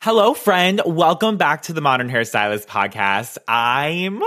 Hello, friend. Welcome back to the Modern Hairstylist podcast. I'm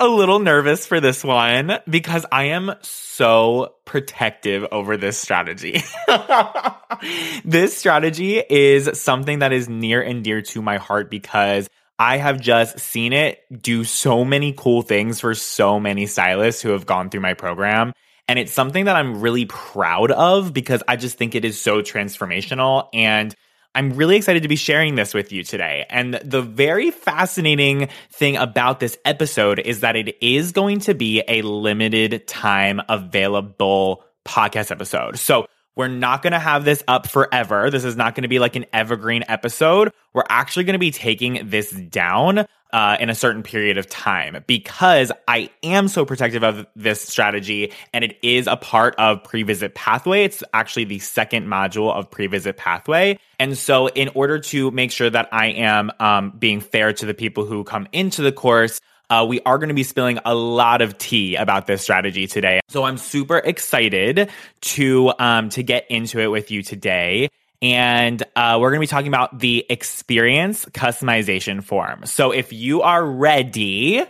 a little nervous for this one because I am so protective over this strategy. this strategy is something that is near and dear to my heart because I have just seen it do so many cool things for so many stylists who have gone through my program. And it's something that I'm really proud of because I just think it is so transformational and I'm really excited to be sharing this with you today. And the very fascinating thing about this episode is that it is going to be a limited time available podcast episode. So we're not going to have this up forever. This is not going to be like an evergreen episode. We're actually going to be taking this down uh, in a certain period of time because I am so protective of this strategy and it is a part of pre-visit pathway. It's actually the second module of pre-visit pathway. And so in order to make sure that I am um, being fair to the people who come into the course, uh, we are going to be spilling a lot of tea about this strategy today. So I'm super excited to um, to get into it with you today and uh, we're going to be talking about the experience customization form. So if you are ready,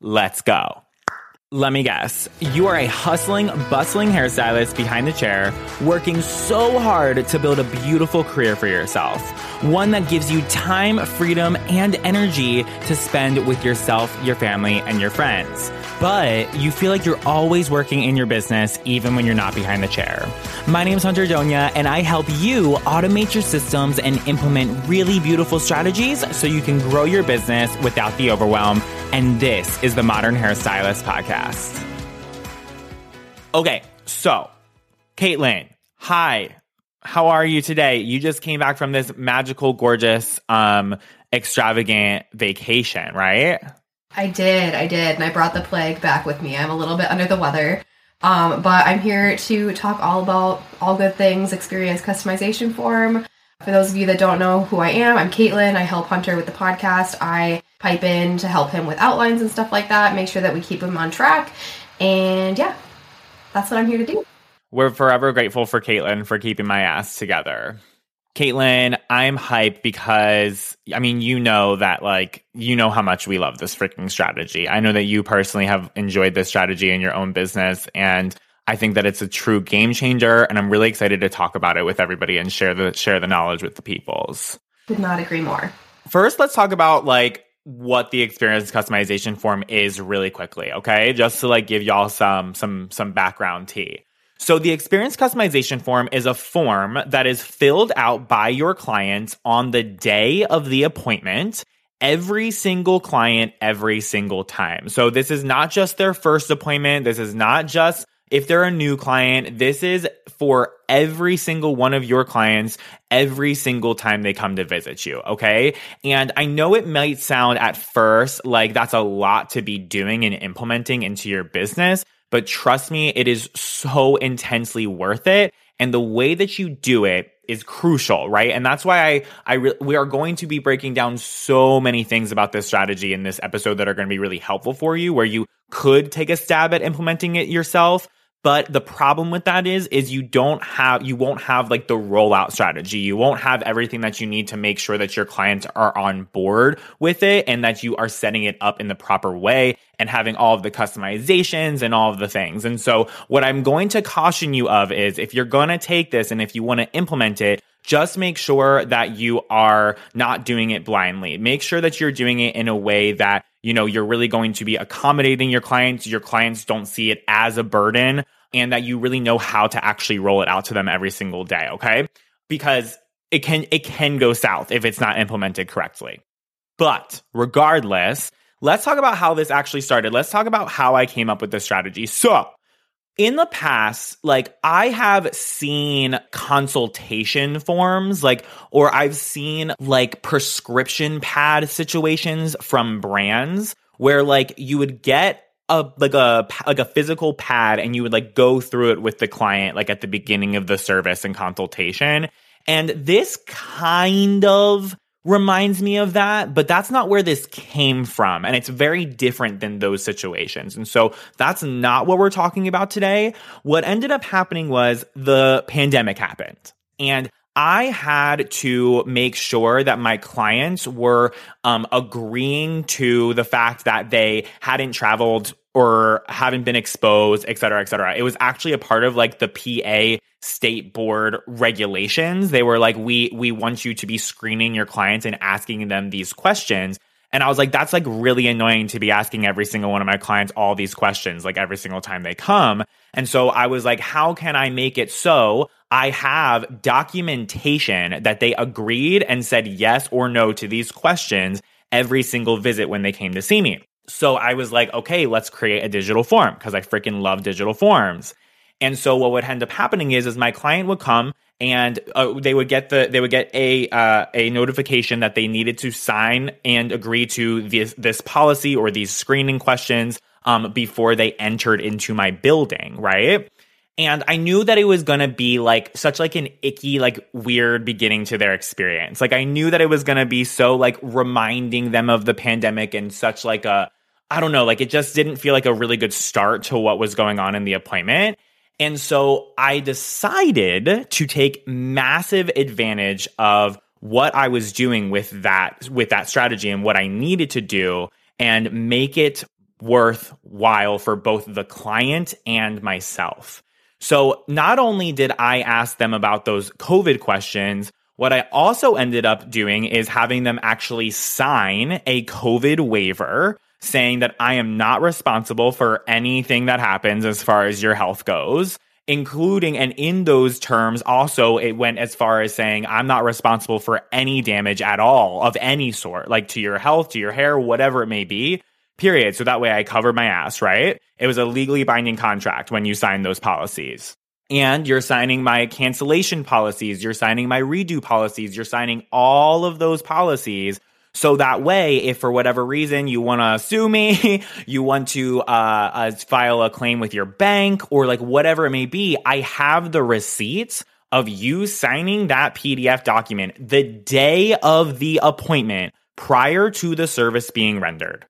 let's go. Let me guess. You are a hustling, bustling hairstylist behind the chair, working so hard to build a beautiful career for yourself. One that gives you time, freedom, and energy to spend with yourself, your family, and your friends but you feel like you're always working in your business even when you're not behind the chair. My name is Hunter Donia, and I help you automate your systems and implement really beautiful strategies so you can grow your business without the overwhelm. And this is the Modern Hairstylist Podcast. Okay, so Caitlin, hi. How are you today? You just came back from this magical, gorgeous, um, extravagant vacation, right? I did, I did, and I brought the plague back with me. I'm a little bit under the weather, um, but I'm here to talk all about all good things experience customization form. For those of you that don't know who I am, I'm Caitlin. I help Hunter with the podcast. I pipe in to help him with outlines and stuff like that, make sure that we keep him on track. And yeah, that's what I'm here to do. We're forever grateful for Caitlin for keeping my ass together. Caitlin, I'm hyped because I mean, you know that like you know how much we love this freaking strategy. I know that you personally have enjoyed this strategy in your own business and I think that it's a true game changer and I'm really excited to talk about it with everybody and share the share the knowledge with the peoples. Could not agree more. First, let's talk about like what the experience customization form is really quickly, okay? Just to like give y'all some some some background tea. So the experience customization form is a form that is filled out by your clients on the day of the appointment every single client every single time. So this is not just their first appointment. This is not just if they're a new client. This is for every single one of your clients every single time they come to visit you. Okay. And I know it might sound at first like that's a lot to be doing and implementing into your business. But trust me, it is so intensely worth it. And the way that you do it is crucial, right? And that's why I, I re- we are going to be breaking down so many things about this strategy in this episode that are going to be really helpful for you, where you could take a stab at implementing it yourself. But the problem with that is, is you don't have, you won't have like the rollout strategy. You won't have everything that you need to make sure that your clients are on board with it and that you are setting it up in the proper way and having all of the customizations and all of the things. And so what I'm going to caution you of is if you're going to take this and if you want to implement it, just make sure that you are not doing it blindly. Make sure that you're doing it in a way that, you know, you're really going to be accommodating your clients. Your clients don't see it as a burden and that you really know how to actually roll it out to them every single day. Okay. Because it can, it can go south if it's not implemented correctly. But regardless, let's talk about how this actually started. Let's talk about how I came up with this strategy. So in the past, like I have seen consultation forms, like, or I've seen like prescription pad situations from brands where like you would get a like a like a physical pad and you would like go through it with the client like at the beginning of the service and consultation. And this kind of reminds me of that, but that's not where this came from. And it's very different than those situations. And so that's not what we're talking about today. What ended up happening was the pandemic happened. And I had to make sure that my clients were um, agreeing to the fact that they hadn't traveled or haven't been exposed, et cetera, et cetera. It was actually a part of like the PA state board regulations. They were like, we, we want you to be screening your clients and asking them these questions. And I was like, that's like really annoying to be asking every single one of my clients all these questions, like every single time they come. And so I was like, how can I make it so I have documentation that they agreed and said yes or no to these questions every single visit when they came to see me? So I was like, okay, let's create a digital form because I freaking love digital forms. And so what would end up happening is, is my client would come and uh, they would get the they would get a uh, a notification that they needed to sign and agree to this this policy or these screening questions um, before they entered into my building, right? And I knew that it was to be like such like an icky, like weird beginning to their experience. Like I knew that it was to be so like reminding them of the pandemic and such like a, I don't know, like it just didn't feel like a really good start to what was going on in the appointment. And so I decided to take massive advantage of what I was doing with that with that strategy and what I needed to do and make it worthwhile for both the client and myself. So not only did I ask them about those COVID questions, what I also ended up doing is having them actually sign a COVID waiver saying that I am not responsible for anything that happens as far as your health goes including and in those terms also it went as far as saying i'm not responsible for any damage at all of any sort like to your health to your hair whatever it may be period. So that way i cover my ass right? It was a legally binding contract when you signed those policies. And you're signing my cancellation policies you're signing my redo policies you're signing all of those policies so that way, if for whatever reason you want to sue me, you want to uh, uh, file a claim with your bank or like whatever it may be, I have the receipts of you signing that PDF document the day of the appointment prior to the service being rendered.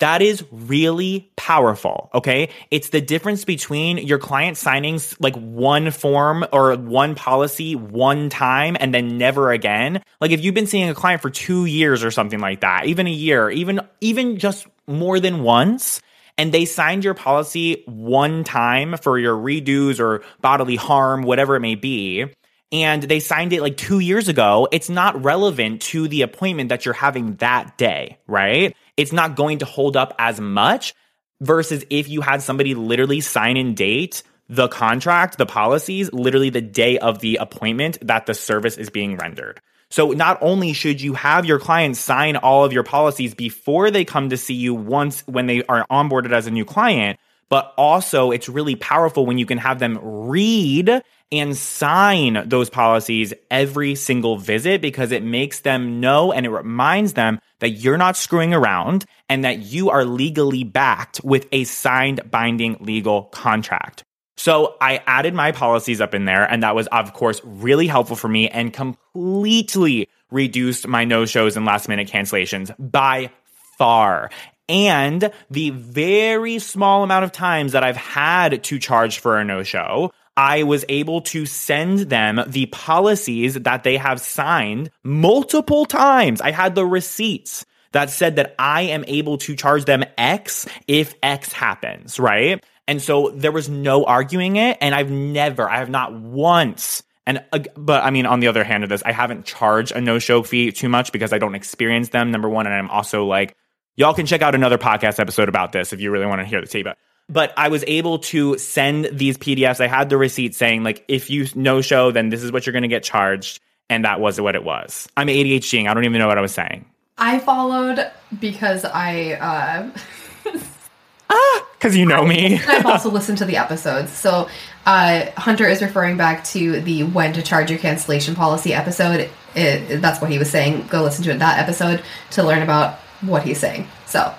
That is really powerful. Okay. It's the difference between your client signing like one form or one policy one time and then never again. Like if you've been seeing a client for two years or something like that, even a year, even, even just more than once, and they signed your policy one time for your redos or bodily harm, whatever it may be, and they signed it like two years ago, it's not relevant to the appointment that you're having that day, right? It's not going to hold up as much versus if you had somebody literally sign and date the contract, the policies, literally the day of the appointment that the service is being rendered. So not only should you have your clients sign all of your policies before they come to see you once when they are onboarded as a new client, but also it's really powerful when you can have them read and sign those policies every single visit because it makes them know and it reminds them that you're not screwing around and that you are legally backed with a signed binding legal contract. So I added my policies up in there and that was of course really helpful for me and completely reduced my no shows and last minute cancellations by far and the very small amount of times that I've had to charge for a no show, I was able to send them the policies that they have signed multiple times. I had the receipts that said that I am able to charge them X if X happens, right? And so there was no arguing it. And I've never, I have not once and uh, but I mean, on the other hand of this, I haven't charged a no show fee too much because I don't experience them. Number one, and I'm also like Y'all can check out another podcast episode about this if you really want to hear the tea. But but I was able to send these PDFs. I had the receipt saying like, if you no show, then this is what you're going to get charged, and that was what it was. I'm ADHDing. I don't even know what I was saying. I followed because I. Uh... ah, because you know me. I've also listened to the episodes. So uh, Hunter is referring back to the when to charge your cancellation policy episode. It, it, that's what he was saying. Go listen to that episode to learn about what he's saying. So,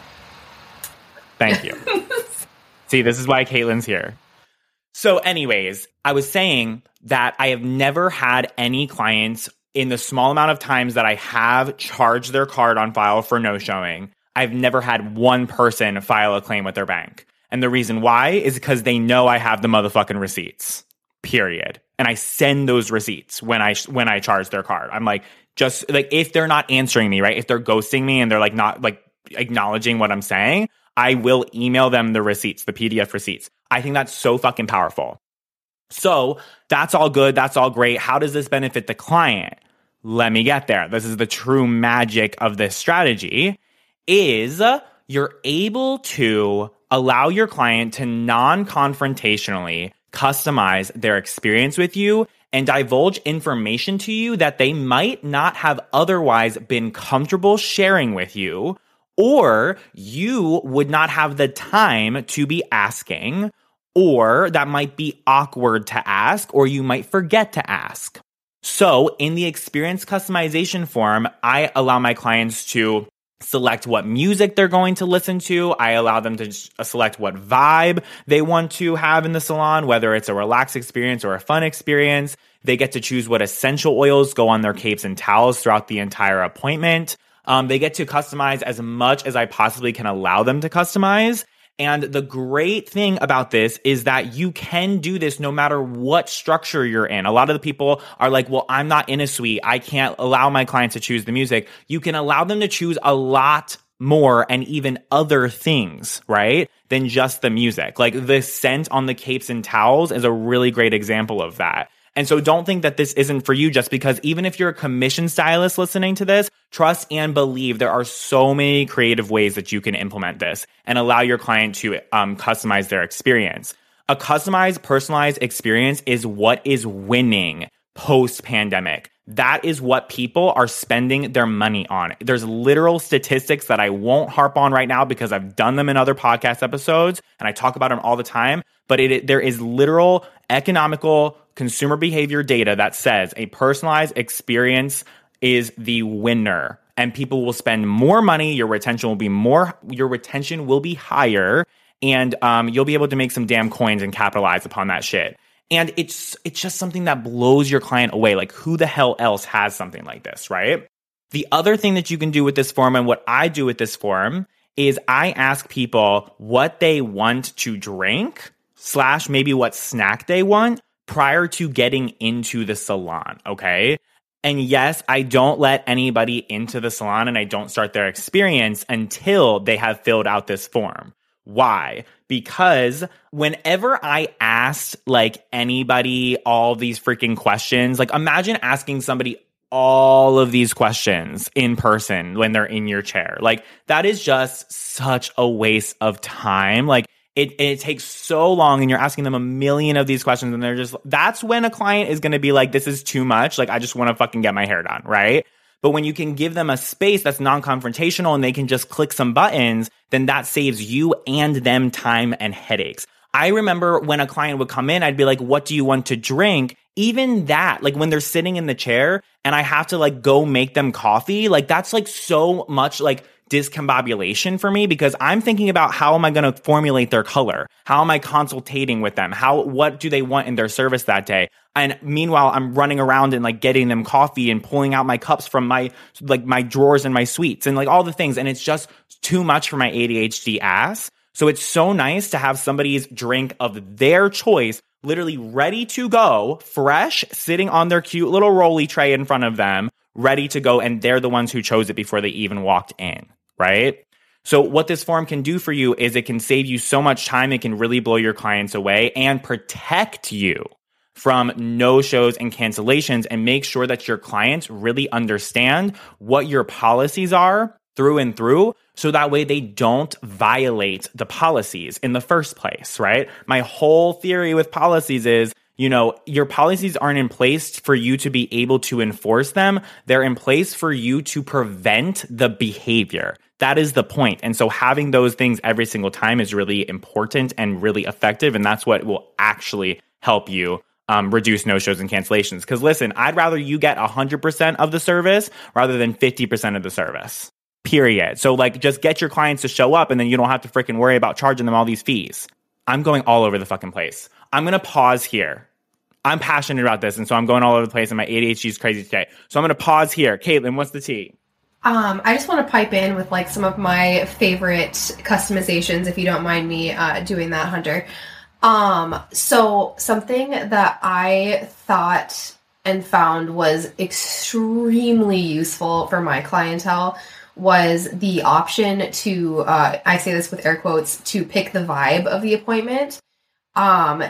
thank you. See, this is why Caitlin's here. So, anyways, I was saying that I have never had any clients in the small amount of times that I have charged their card on file for no showing. I've never had one person file a claim with their bank. And the reason why is because they know I have the motherfucking receipts. Period. and I send those receipts when I when I charge their card. I'm like just like if they're not answering me, right? If they're ghosting me and they're like not like acknowledging what I'm saying, I will email them the receipts, the PDF receipts. I think that's so fucking powerful. So that's all good. That's all great. How does this benefit the client? Let me get there. This is the true magic of this strategy is uh, you're able to allow your client to non-confrontationally customize their experience with you and divulge information to you that they might not have otherwise been comfortable sharing with you or you would not have the time to be asking or that might be awkward to ask, or you might forget to ask. So in the experience customization form, I allow my clients to select what music they're going to listen to. I allow them to uh, select what vibe they want to have in the salon, whether it's a relaxed experience or a fun experience. They get to choose what essential oils go on their capes and towels throughout the entire appointment. Um, they get to customize as much as I possibly can allow them to customize. And the great thing about this is that you can do this no matter what structure you're in. A lot of the people are like, well, I'm not in a suite. I can't allow my clients to choose the music. You can allow them to choose a lot more and even other things, right? Than just the music. Like the scent on the capes and towels is a really great example of that. And so don't think that this isn't for you just because even if you're a commission stylist listening to this, trust and believe there are so many creative ways that you can implement this and allow your client to um, customize their experience. A customized, personalized experience is what is winning post pandemic. That is what people are spending their money on. There's literal statistics that I won't harp on right now because I've done them in other podcast episodes and I talk about them all the time. But it, there is literal economical consumer behavior data that says a personalized experience is the winner and people will spend more money. Your retention will be more, your retention will be higher and um, you'll be able to make some damn coins and capitalize upon that shit. And it's it's just something that blows your client away. Like who the hell else has something like this, right? The other thing that you can do with this form and what I do with this form is I ask people what they want to drink slash maybe what snack they want prior to getting into the salon. Okay. And yes, I don't let anybody into the salon and I don't start their experience until they have filled out this form. Why? Because whenever I asked like anybody all these freaking questions, like imagine asking somebody all of these questions in person when they're in your chair. Like that is just such a waste of time. Like it, it takes so long and you're asking them a million of these questions and they're just that's when a client is going to be like this is too much like i just want to fucking get my hair done right but when you can give them a space that's non-confrontational and they can just click some buttons, then that saves you and them time and headaches. I remember when a client would come in, I'd be like, what do you want to drink? Even that, like when they're sitting in the chair and I have to like go make them coffee, like that's like so much like discombobulation for me because I'm thinking about how am I going to formulate their color? How am I consultating with them? How, what do they want in their service that day? And meanwhile, I'm running around and like getting them coffee and pulling out my cups from my, like my drawers and my suites and like all the things. And it's just too much for my ADHD ass. So it's so nice to have somebody's drink of their choice literally ready to go, fresh, sitting on their cute little rolly tray in front of them, ready to go. And they're the ones who chose it before they even walked in right? So what this form can do for you is it can save you so much time. It can really blow your clients away and protect you from no shows and cancellations and make sure that your clients really understand what your policies are through and through. So that way they don't violate the policies in the first place, right? My whole theory with policies is you know, your policies aren't in place for you to be able to enforce them. They're in place for you to prevent the behavior. That is the point. And so having those things every single time is really important and really effective. And that's what will actually help you um, reduce no shows and cancellations. Because listen, I'd rather you get 100% of the service rather than 50% of the service. Period. So, like, just get your clients to show up and then you don't have to freaking worry about charging them all these fees. I'm going all over the fucking place. I'm going to pause here. I'm passionate about this. And so I'm going all over the place and my ADHD is crazy today. So I'm going to pause here. Caitlin, what's the tea? Um, I just want to pipe in with like some of my favorite customizations, if you don't mind me uh, doing that, Hunter. Um, so something that I thought and found was extremely useful for my clientele was the option to uh, I say this with air quotes to pick the vibe of the appointment. Um,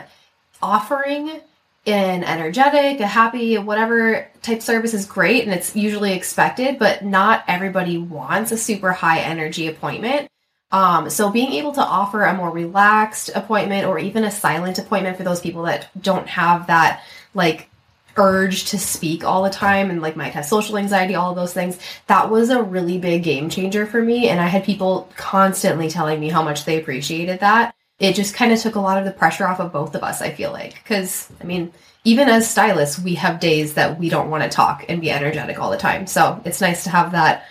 offering an energetic, a happy, whatever type service is great and it's usually expected, but not everybody wants a super high energy appointment. Um, so being able to offer a more relaxed appointment or even a silent appointment for those people that don't have that like urge to speak all the time and like might have social anxiety, all of those things, that was a really big game changer for me. And I had people constantly telling me how much they appreciated that. It just kind of took a lot of the pressure off of both of us, I feel like. Because, I mean, even as stylists, we have days that we don't want to talk and be energetic all the time. So it's nice to have that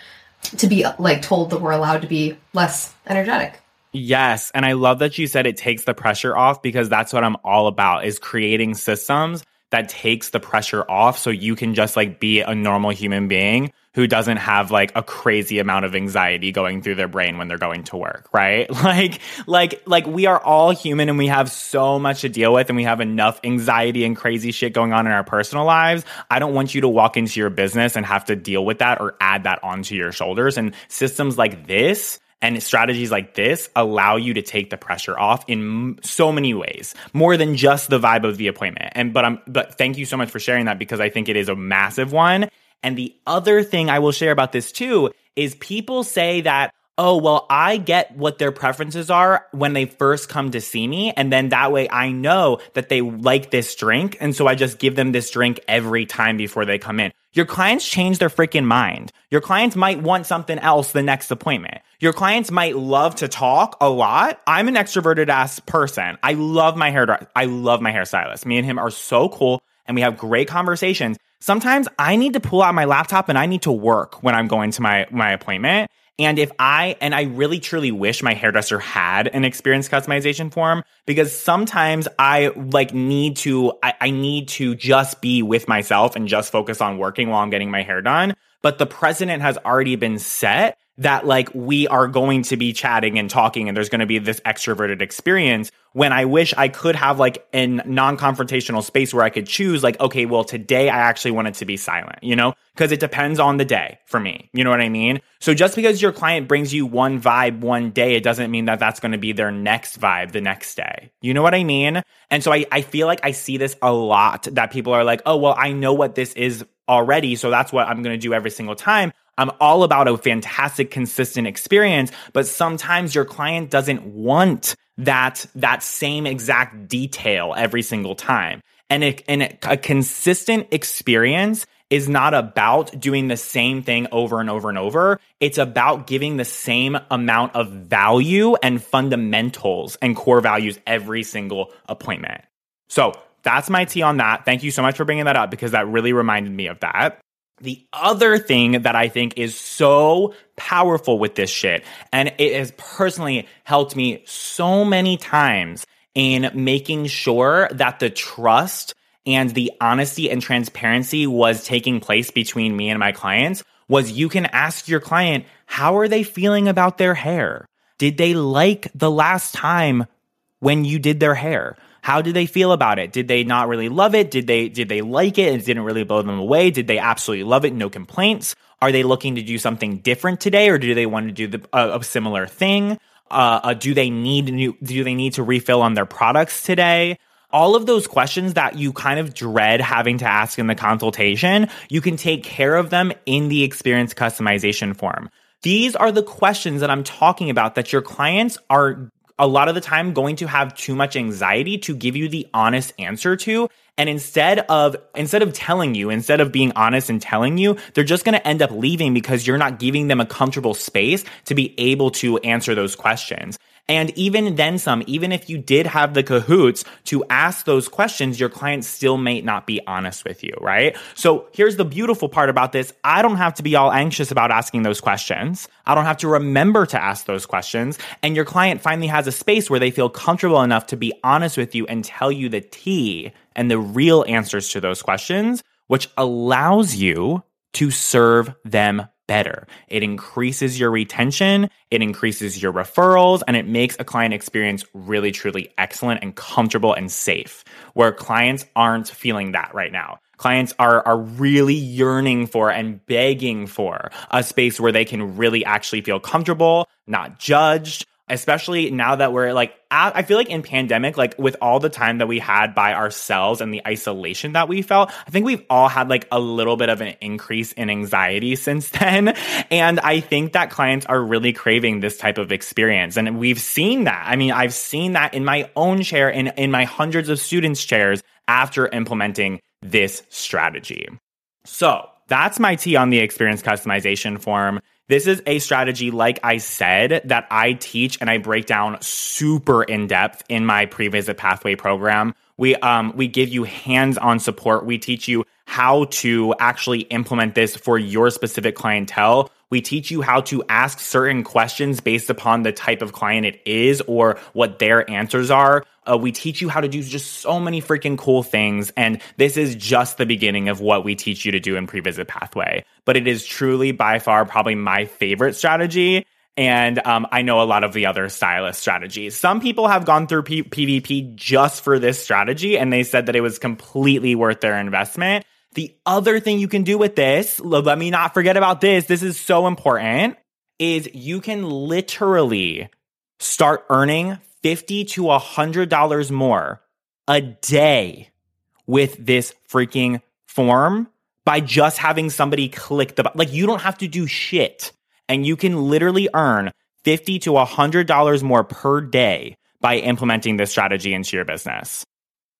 to be like told that we're allowed to be less energetic. Yes, and I love that you said it takes the pressure off because that's what I'm all about is creating systems that takes the pressure off so you can just like be a normal human being who doesn't have like a crazy amount of anxiety going through their brain when they're going to work, right? Like like like we are all human and we have so much to deal with and we have enough anxiety and crazy shit going on in our personal lives. I don't want you to walk into your business and have to deal with that or add that onto your shoulders and systems like this and strategies like this allow you to take the pressure off in so many ways, more than just the vibe of the appointment. And but I'm but thank you so much for sharing that because I think it is a massive one and the other thing I will share about this too is people say that, oh, well, I get what their preferences are when they first come to see me. And then that way I know that they like this drink. And so I just give them this drink every time before they come in. Your clients change their freaking mind. Your clients might want something else the next appointment. Your clients might love to talk a lot. I'm an extroverted ass person. I love my hair. I love my hairstylist. Me and him are so cool and we have great conversations sometimes I need to pull out my laptop and I need to work when I'm going to my, my appointment. And if I, and I really truly wish my hairdresser had an experience customization form because sometimes I like need to, I, I need to just be with myself and just focus on working while I'm getting my hair done. But the precedent has already been set that like we are going to be chatting and talking and there's going to be this extroverted experience when I wish I could have like a non-confrontational space where I could choose like okay well today I actually want it to be silent you know? Because it depends on the day for me you know what I mean? So just because your client brings you one vibe one day it doesn't mean that that's going to be their next vibe the next day you know what I mean? And so I, I feel like I see this a lot that people are like oh well I know what this is already so that's what I'm going to do every single time I'm all about a fantastic, consistent experience, but sometimes your client doesn't want that, that same exact detail every single time. And, it, and it, a consistent experience is not about doing the same thing over and over and over. It's about giving the same amount of value and fundamentals and core values every single appointment. So that's my tea on that. Thank you so much for bringing that up because that really reminded me of that. The other thing that I think is so powerful with this shit, and it has personally helped me so many times in making sure that the trust and the honesty and transparency was taking place between me and my clients was you can ask your client, how are they feeling about their hair? Did they like the last time when you did their hair? How did they feel about it? Did they not really love it? Did they did they like it? It didn't really blow them away. Did they absolutely love it? No complaints. Are they looking to do something different today, or do they want to do the, uh, a similar thing? Uh, uh, do they need new? Do they need to refill on their products today? all of those questions that you kind of dread having to ask in the consultation, you can take care of them in the experience customization form. These are the questions that I'm talking about that your clients are a lot of the time going to have too much anxiety to give you the honest answer to. And instead of instead of telling you instead of being honest and telling you they're just going to end up leaving because you're not giving them a comfortable space to be able to answer those questions and even then some, even if you did have the cahoots to ask those questions, your client still may not be honest with you, right? So here's the beautiful part about this. I don't have to be all anxious about asking those questions. I don't have to remember to ask those questions. And your client finally has a space where they feel comfortable enough to be honest with you and tell you the tea and the real answers to those questions, which allows you to serve them better. It increases your retention, it increases your referrals, and it makes a client experience really, truly excellent and comfortable and safe, where clients aren't feeling that right now. Clients are, are really yearning for and begging for a space where they can really actually feel comfortable, not judged, especially now that we're like I feel like in pandemic like with all the time that we had by ourselves and the isolation that we felt I think we've all had like a little bit of an increase in anxiety since then. And I think that clients are really craving this type of experience. And we've seen that. I mean I've seen that in my own chair in, in my hundreds of students chairs after implementing this strategy. So that's my tea on the experience customization form this is a strategy, like I said, that I teach and I break down super in depth in my pre-visit pathway program. We um we give you hands-on support. We teach you how to actually implement this for your specific clientele. We teach you how to ask certain questions based upon the type of client it is or what their answers are. Uh, we teach you how to do just so many freaking cool things. And this is just the beginning of what we teach you to do in Pre-Visit Pathway. But it is truly by far probably my favorite strategy. And um, I know a lot of the other stylist strategies. Some people have gone through P- PVP just for this strategy, and they said that it was completely worth their investment. The other thing you can do with this, let me not forget about this, this is so important, is you can literally start earning 50 to $100 more a day with this freaking form by just having somebody click the. Like you don't have to do shit and you can literally earn 50 to $100 more per day by implementing this strategy into your business.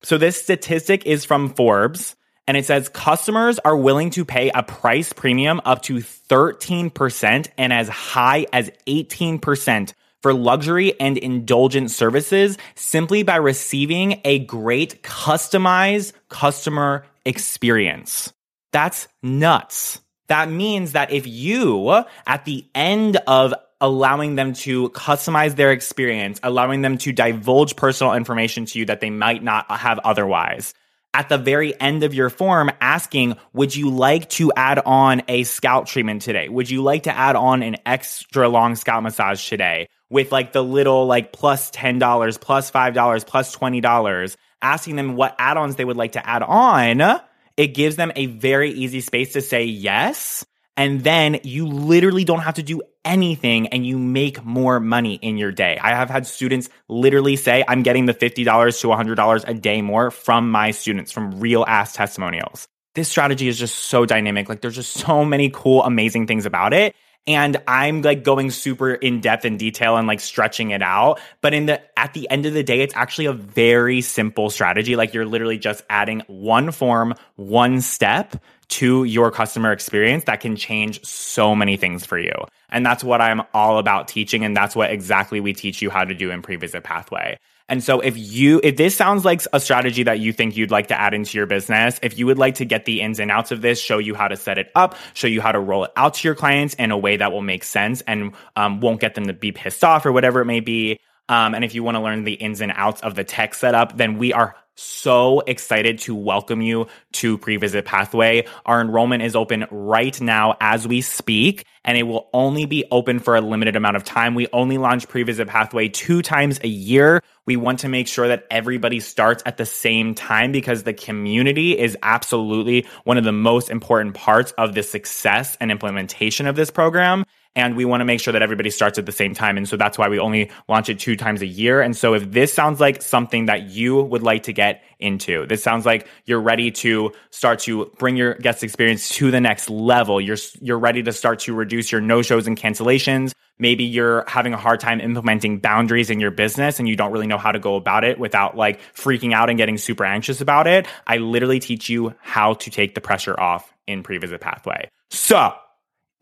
So this statistic is from Forbes and it says customers are willing to pay a price premium up to 13% and as high as 18% for luxury and indulgent services simply by receiving a great customized customer experience. That's nuts. That means that if you, at the end of allowing them to customize their experience, allowing them to divulge personal information to you that they might not have otherwise, at the very end of your form asking, would you like to add on a scalp treatment today? Would you like to add on an extra long scalp massage today? With like the little like plus $10, plus $5, plus $20, asking them what add ons they would like to add on, it gives them a very easy space to say yes. And then you literally don't have to do anything and you make more money in your day. I have had students literally say, I'm getting the $50 to $100 a day more from my students, from real ass testimonials. This strategy is just so dynamic. Like there's just so many cool, amazing things about it and I'm like going super in depth and detail and like stretching it out. But in the at the end of the day, it's actually a very simple strategy. Like you're literally just adding one form, one step to your customer experience that can change so many things for you. And that's what I'm all about teaching. And that's what exactly we teach you how to do in pre-visit pathway. And so if you, if this sounds like a strategy that you think you'd like to add into your business, if you would like to get the ins and outs of this, show you how to set it up, show you how to roll it out to your clients in a way that will make sense and um, won't get them to be pissed off or whatever it may be. Um, and if you want to learn the ins and outs of the tech setup, then we are so excited to welcome you to Pre-Visit Pathway. Our enrollment is open right now as we speak, and it will only be open for a limited amount of time. We only launch Pre-Visit Pathway two times a year. We want to make sure that everybody starts at the same time because the community is absolutely one of the most important parts of the success and implementation of this program and we want to make sure that everybody starts at the same time. And so that's why we only launch it two times a year. And so if this sounds like something that you would like to get into, this sounds like you're ready to start to bring your guest experience to the next level. You're, you're ready to start to reduce your no shows and cancellations. Maybe you're having a hard time implementing boundaries in your business and you don't really know how to go about it without like freaking out and getting super anxious about it. I literally teach you how to take the pressure off in pre-visit pathway. So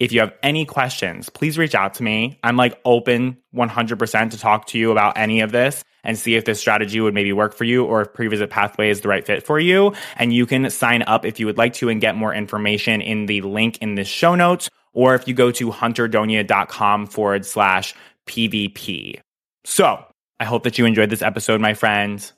if you have any questions, please reach out to me. I'm like open 100% to talk to you about any of this and see if this strategy would maybe work for you or if pre-visit pathway is the right fit for you. And you can sign up if you would like to and get more information in the link in the show notes or if you go to hunterdonia.com forward slash PVP. So I hope that you enjoyed this episode, my friends.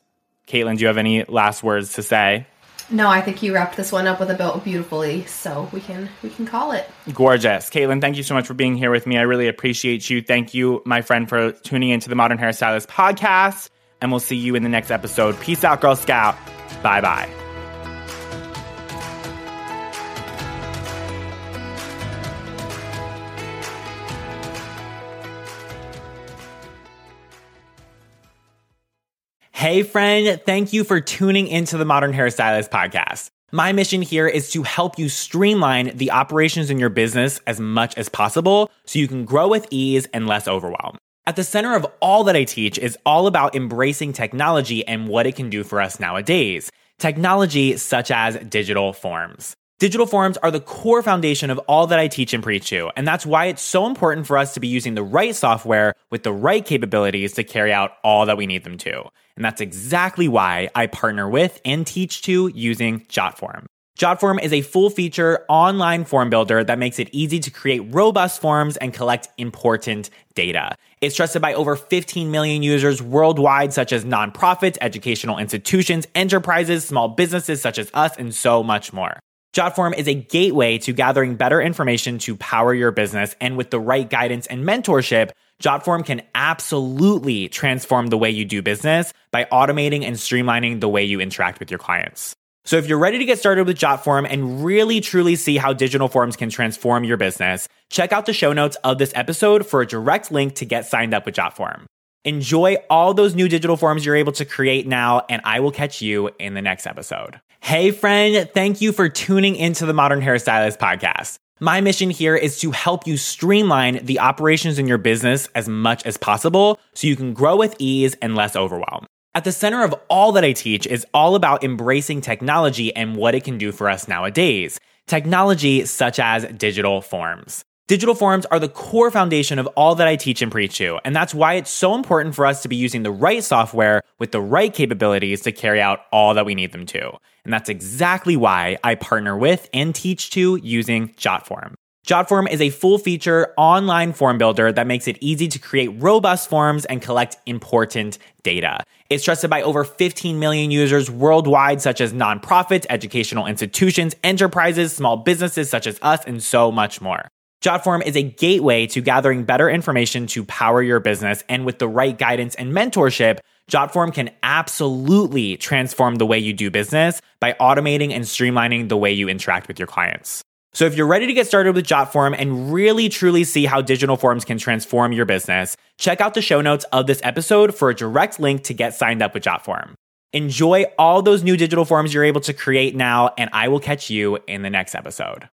Caitlin, do you have any last words to say? No, I think you wrapped this one up with a belt beautifully, so we can we can call it. Gorgeous. Caitlin, thank you so much for being here with me. I really appreciate you. Thank you, my friend, for tuning into the Modern Hairstylist podcast. And we'll see you in the next episode. Peace out, Girl Scout. Bye bye. Hey, friend, thank you for tuning into the Modern Hairstylist podcast. My mission here is to help you streamline the operations in your business as much as possible so you can grow with ease and less overwhelm. At the center of all that I teach is all about embracing technology and what it can do for us nowadays. Technology such as digital forms. Digital forms are the core foundation of all that I teach and preach to, and that's why it's so important for us to be using the right software with the right capabilities to carry out all that we need them to. And that's exactly why I partner with and teach to using JotForm. JotForm is a full feature online form builder that makes it easy to create robust forms and collect important data. It's trusted by over 15 million users worldwide, such as nonprofits, educational institutions, enterprises, small businesses such as us, and so much more. JotForm is a gateway to gathering better information to power your business. And with the right guidance and mentorship, JotForm can absolutely transform the way you do business by automating and streamlining the way you interact with your clients. So if you're ready to get started with JotForm and really truly see how digital forms can transform your business, check out the show notes of this episode for a direct link to get signed up with JotForm. Enjoy all those new digital forms you're able to create now, and I will catch you in the next episode. Hey, friend, thank you for tuning into the Modern Hairstylist podcast. My mission here is to help you streamline the operations in your business as much as possible so you can grow with ease and less overwhelm. At the center of all that I teach is all about embracing technology and what it can do for us nowadays. Technology such as digital forms. Digital forms are the core foundation of all that I teach and preach to, and that's why it's so important for us to be using the right software with the right capabilities to carry out all that we need them to. And that's exactly why I partner with and teach to using JotForm. JotForm is a full feature online form builder that makes it easy to create robust forms and collect important data. It's trusted by over 15 million users worldwide, such as nonprofits, educational institutions, enterprises, small businesses such as us, and so much more. JotForm is a gateway to gathering better information to power your business. And with the right guidance and mentorship, JotForm can absolutely transform the way you do business by automating and streamlining the way you interact with your clients. So if you're ready to get started with JotForm and really truly see how digital forms can transform your business, check out the show notes of this episode for a direct link to get signed up with JotForm. Enjoy all those new digital forms you're able to create now, and I will catch you in the next episode.